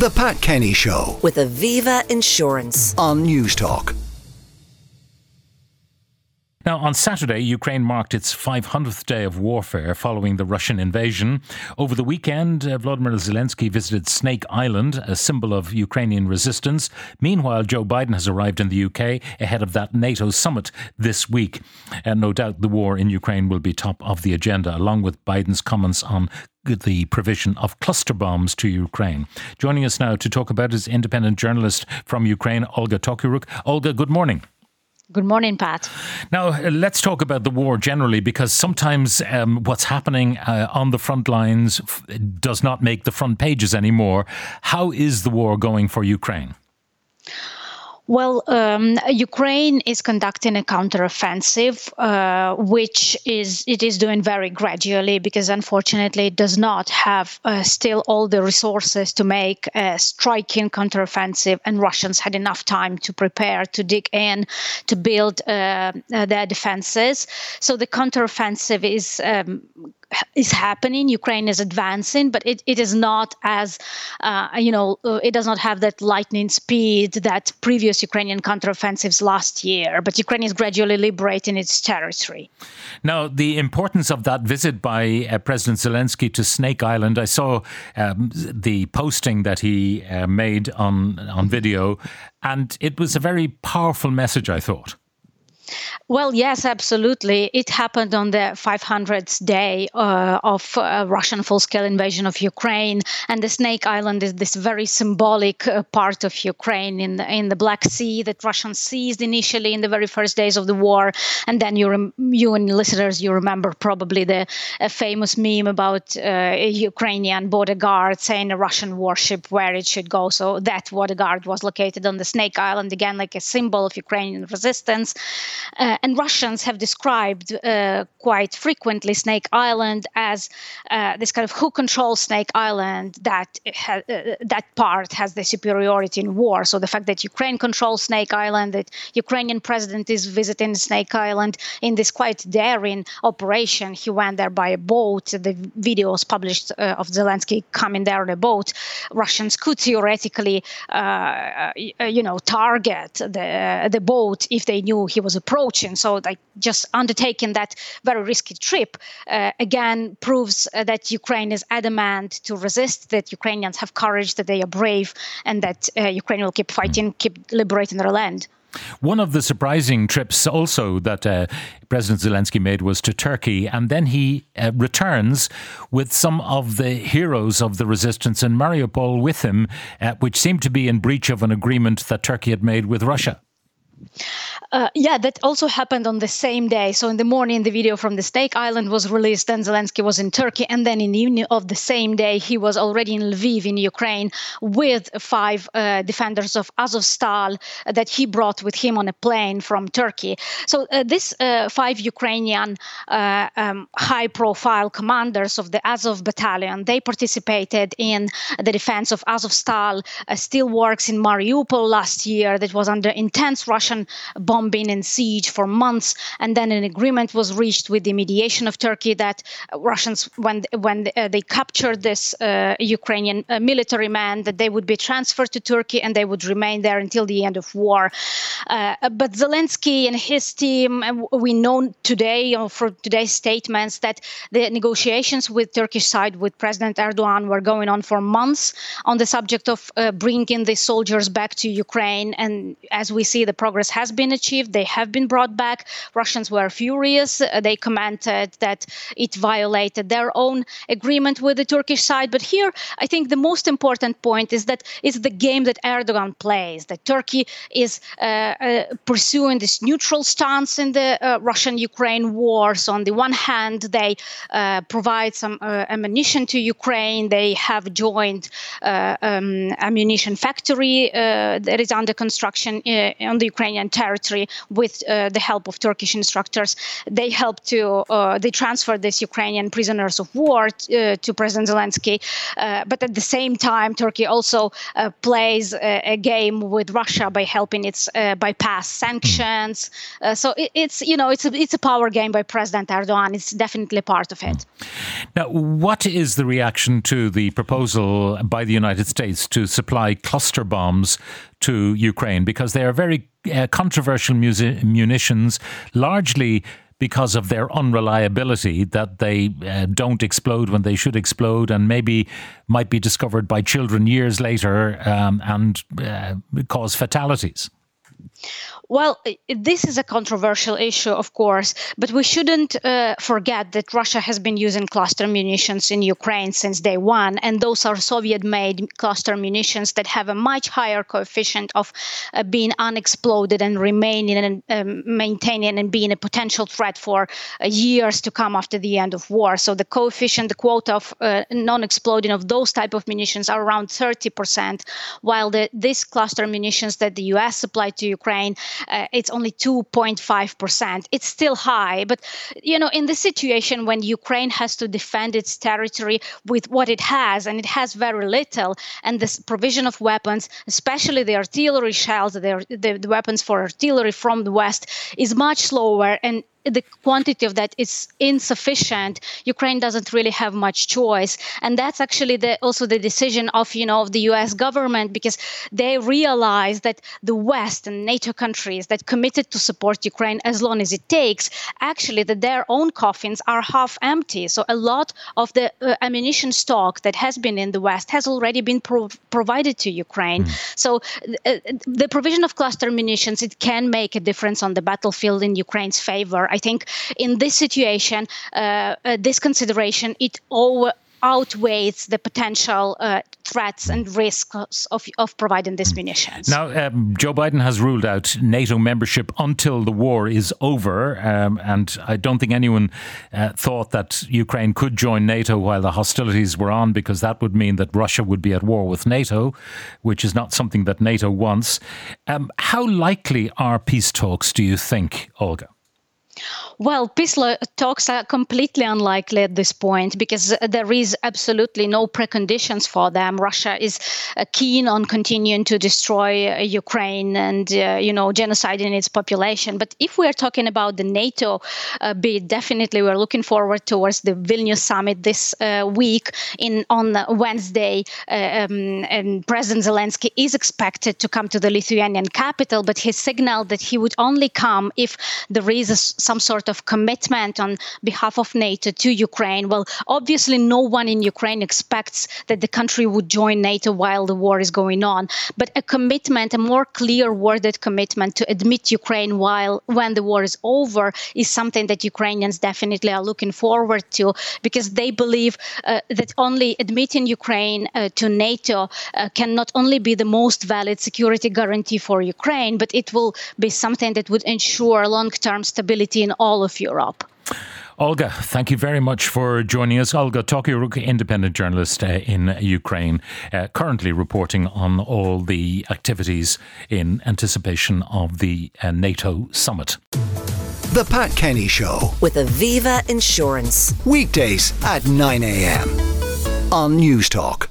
The Pat Kenny Show with Aviva Insurance. on Newstalk. Now, on Saturday, Ukraine marked its 500th day of warfare following the Russian invasion. Over the weekend, uh, Vladimir Zelensky visited Snake Island, a symbol of Ukrainian resistance. Meanwhile, Joe Biden has arrived in the UK ahead of that NATO summit this week. And no doubt the war in Ukraine will be top of the agenda, along with Biden's comments on the provision of cluster bombs to Ukraine. Joining us now to talk about is independent journalist from Ukraine, Olga Tokariuk. Olga, good morning. Good morning, Pat. Now, uh, let's talk about the war generally, because sometimes um, what's happening uh, on the front lines f- does not make the front pages anymore. How is the war going for Ukraine? Well, um, Ukraine is conducting a counteroffensive, uh, which is it is doing very gradually because unfortunately it does not have uh, still all the resources to make a striking counteroffensive, and Russians had enough time to prepare, to dig in, to build uh, their defenses. So the counteroffensive is um, is happening. Ukraine is advancing, but it, it is not as, uh, you know, uh, it does not have that lightning speed that previous Ukrainian counteroffensives last year. But Ukraine is gradually liberating its territory. Now, the importance of that visit by uh, President Zelensky to Snake Island, I saw um, the posting that he uh, made on on video, and it was a very powerful message. I thought. Well, yes, absolutely. It happened on the 500th day uh, of uh, Russian full-scale invasion of Ukraine, and the Snake Island is this very symbolic uh, part of Ukraine in the, in the Black Sea that Russians seized initially in the very first days of the war, and then you rem- you and listeners you remember probably the famous meme about uh, a Ukrainian border guard saying a Russian warship where it should go. So that border guard was located on the Snake Island again, like a symbol of Ukrainian resistance. Uh, and Russians have described uh, quite frequently Snake Island as uh, this kind of who controls Snake Island. That ha- uh, that part has the superiority in war. So the fact that Ukraine controls Snake Island, that Ukrainian president is visiting Snake Island in this quite daring operation. He went there by a boat. The videos published uh, of Zelensky coming there on a boat. Russians could theoretically, uh, you know, target the the boat if they knew he was approaching. So, like, just undertaking that very risky trip uh, again proves uh, that Ukraine is adamant to resist, that Ukrainians have courage, that they are brave, and that uh, Ukraine will keep fighting, keep liberating their land. One of the surprising trips also that uh, President Zelensky made was to Turkey, and then he uh, returns with some of the heroes of the resistance in Mariupol with him, uh, which seemed to be in breach of an agreement that Turkey had made with Russia. Uh, yeah, that also happened on the same day. So in the morning, the video from the Snake Island was released. Then Zelensky was in Turkey, and then in the evening of the same day, he was already in Lviv in Ukraine with five uh, defenders of Azovstal that he brought with him on a plane from Turkey. So uh, these uh, five Ukrainian uh, um, high-profile commanders of the Azov battalion they participated in the defense of Azovstal. Uh, still works in Mariupol last year that was under intense Russian bombing and siege for months, and then an agreement was reached with the mediation of Turkey that Russians, when when uh, they captured this uh, Ukrainian uh, military man, that they would be transferred to Turkey and they would remain there until the end of war. But Zelensky and his team, we know today, or for today's statements, that the negotiations with Turkish side with President Erdogan were going on for months on the subject of uh, bringing the soldiers back to Ukraine. And as we see, the progress has been achieved. They have been brought back. Russians were furious. Uh, they commented that it violated their own agreement with the Turkish side. But here, I think the most important point is that it's the game that Erdogan plays. That Turkey is uh, uh, pursuing this neutral stance in the uh, Russian-Ukraine war. So on the one hand, they uh, provide some uh, ammunition to Ukraine. They have joined um, ammunition factory that is under construction on the Ukrainian territory. Territory with uh, the help of Turkish instructors. They helped to uh, they transferred these Ukrainian prisoners of war t- uh, to President Zelensky, uh, but at the same time, Turkey also uh, plays a, a, game with Russia by helping its bypass sanctions. so it, it's you know it's a, it's a power game by President Erdogan. It's definitely part of it. Now, what is the reaction to the proposal by the United States to supply cluster bombs to Ukraine? Because they are very uh, controversial munitions, largely because of their unreliability, that they uh, don't explode when they should explode and maybe might be discovered by children years later um, and uh, cause fatalities. Well, this is a controversial issue, of course, but we shouldn't uh, forget that Russia has been using cluster munitions in Ukraine since day one, and those are Soviet made cluster munitions that have a much higher coefficient of uh, being unexploded and remaining and um, maintaining and being a potential threat for uh, years to come after the end of war. So the coefficient, the quota of uh, non exploding of those type of munitions are around 30%, while the, these cluster munitions that the US supplied to Ukraine uh, it's only 2.5%. It's still high, but you know, in the situation when Ukraine has to defend its territory with what it has, and it has very little, and this provision of weapons, especially the artillery shells, the, the, the weapons for artillery from the West, is much slower and the quantity of that is insufficient ukraine doesn't really have much choice. And that's actually the, also the decision of you know of the us government because they realize that the west and nato countries that committed to support ukraine as long as it takes actually that their own coffins are half empty. So a lot of the uh, ammunition stock that has been in the west has already been pro- provided to ukraine. Mm. so uh, the provision of cluster munitions it can make a difference on the battlefield in ukraine's favor I think in this situation, uh, uh, this consideration it all outweighs the potential uh, threats and risks of, of providing these munitions. Now, um, Joe Biden has ruled out NATO membership until the war is over, um, and I don't think anyone uh, thought that Ukraine could join NATO while the hostilities were on, because that would mean that Russia would be at war with NATO, which is not something that NATO wants. Um, how likely are peace talks, do you think, Olga? Well, peace talks are completely unlikely at this point because there is absolutely no preconditions for them. Russia is uh, keen on continuing to destroy uh, Ukraine and uh, you know genociding its population. But if we are talking about the NATO uh, bid, definitely we're looking forward towards the Vilnius summit this uh, week. In on Wednesday, uh, um, and President Zelensky is expected to come to the Lithuanian capital, but he signaled that he would only come if there is a, some sort of commitment on behalf of NATO to Ukraine. Well, obviously, no one in Ukraine expects that the country would join NATO while the war is going on. But a commitment, a more clear worded commitment to admit Ukraine while when the war is over is something that Ukrainians definitely are looking forward to because they believe uh, that only admitting Ukraine uh, to NATO uh, can not only be the most valid security guarantee for Ukraine, but it will be something that would ensure long term stability in all of Europe. Olga, thank you very much for joining us. Olga Tokariuk, independent journalist uh, in Ukraine, uh, currently reporting on all the activities in anticipation of the uh, NATO summit. The Pat Kenny Show with Aviva Insurance. Weekdays at 9 a.m. on Newstalk.